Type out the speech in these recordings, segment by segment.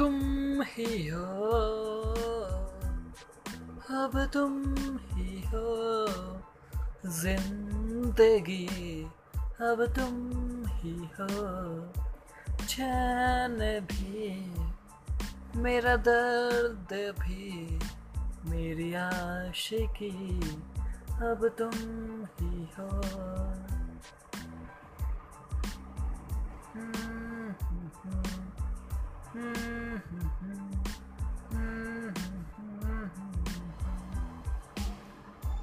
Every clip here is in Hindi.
ही हो। अब तुम ही हो। ज़िंदगी, अब तुम ही हो। चैन भी, मेरा दर्द भी, मेरी आशिकी, अब तुम ही हो।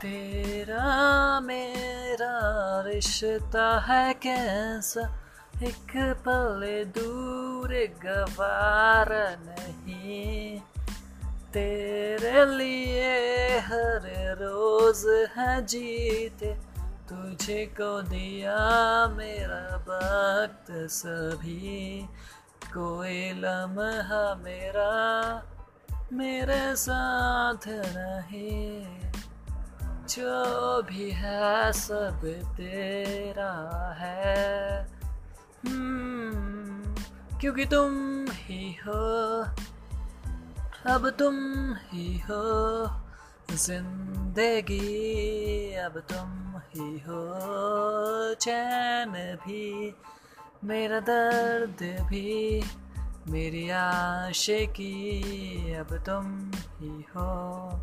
तेरा मेरा रिश्ता है कैसा? एक पल दूर गवार नहीं। तेरे लिए हर रोज है जीते। तुझे को दिया मेरा वक्त सभी। कोई लम्हा मेरा मेरे साथ नहीं। जो भी है सब तेरा है। हम्म, क्योंकि तुम ही हो अब तुम ही हो। ज़िंदगी अब तुम ही हो। चैन भी मेरा दर्द भी मेरी आशे की अब तुम ही हो।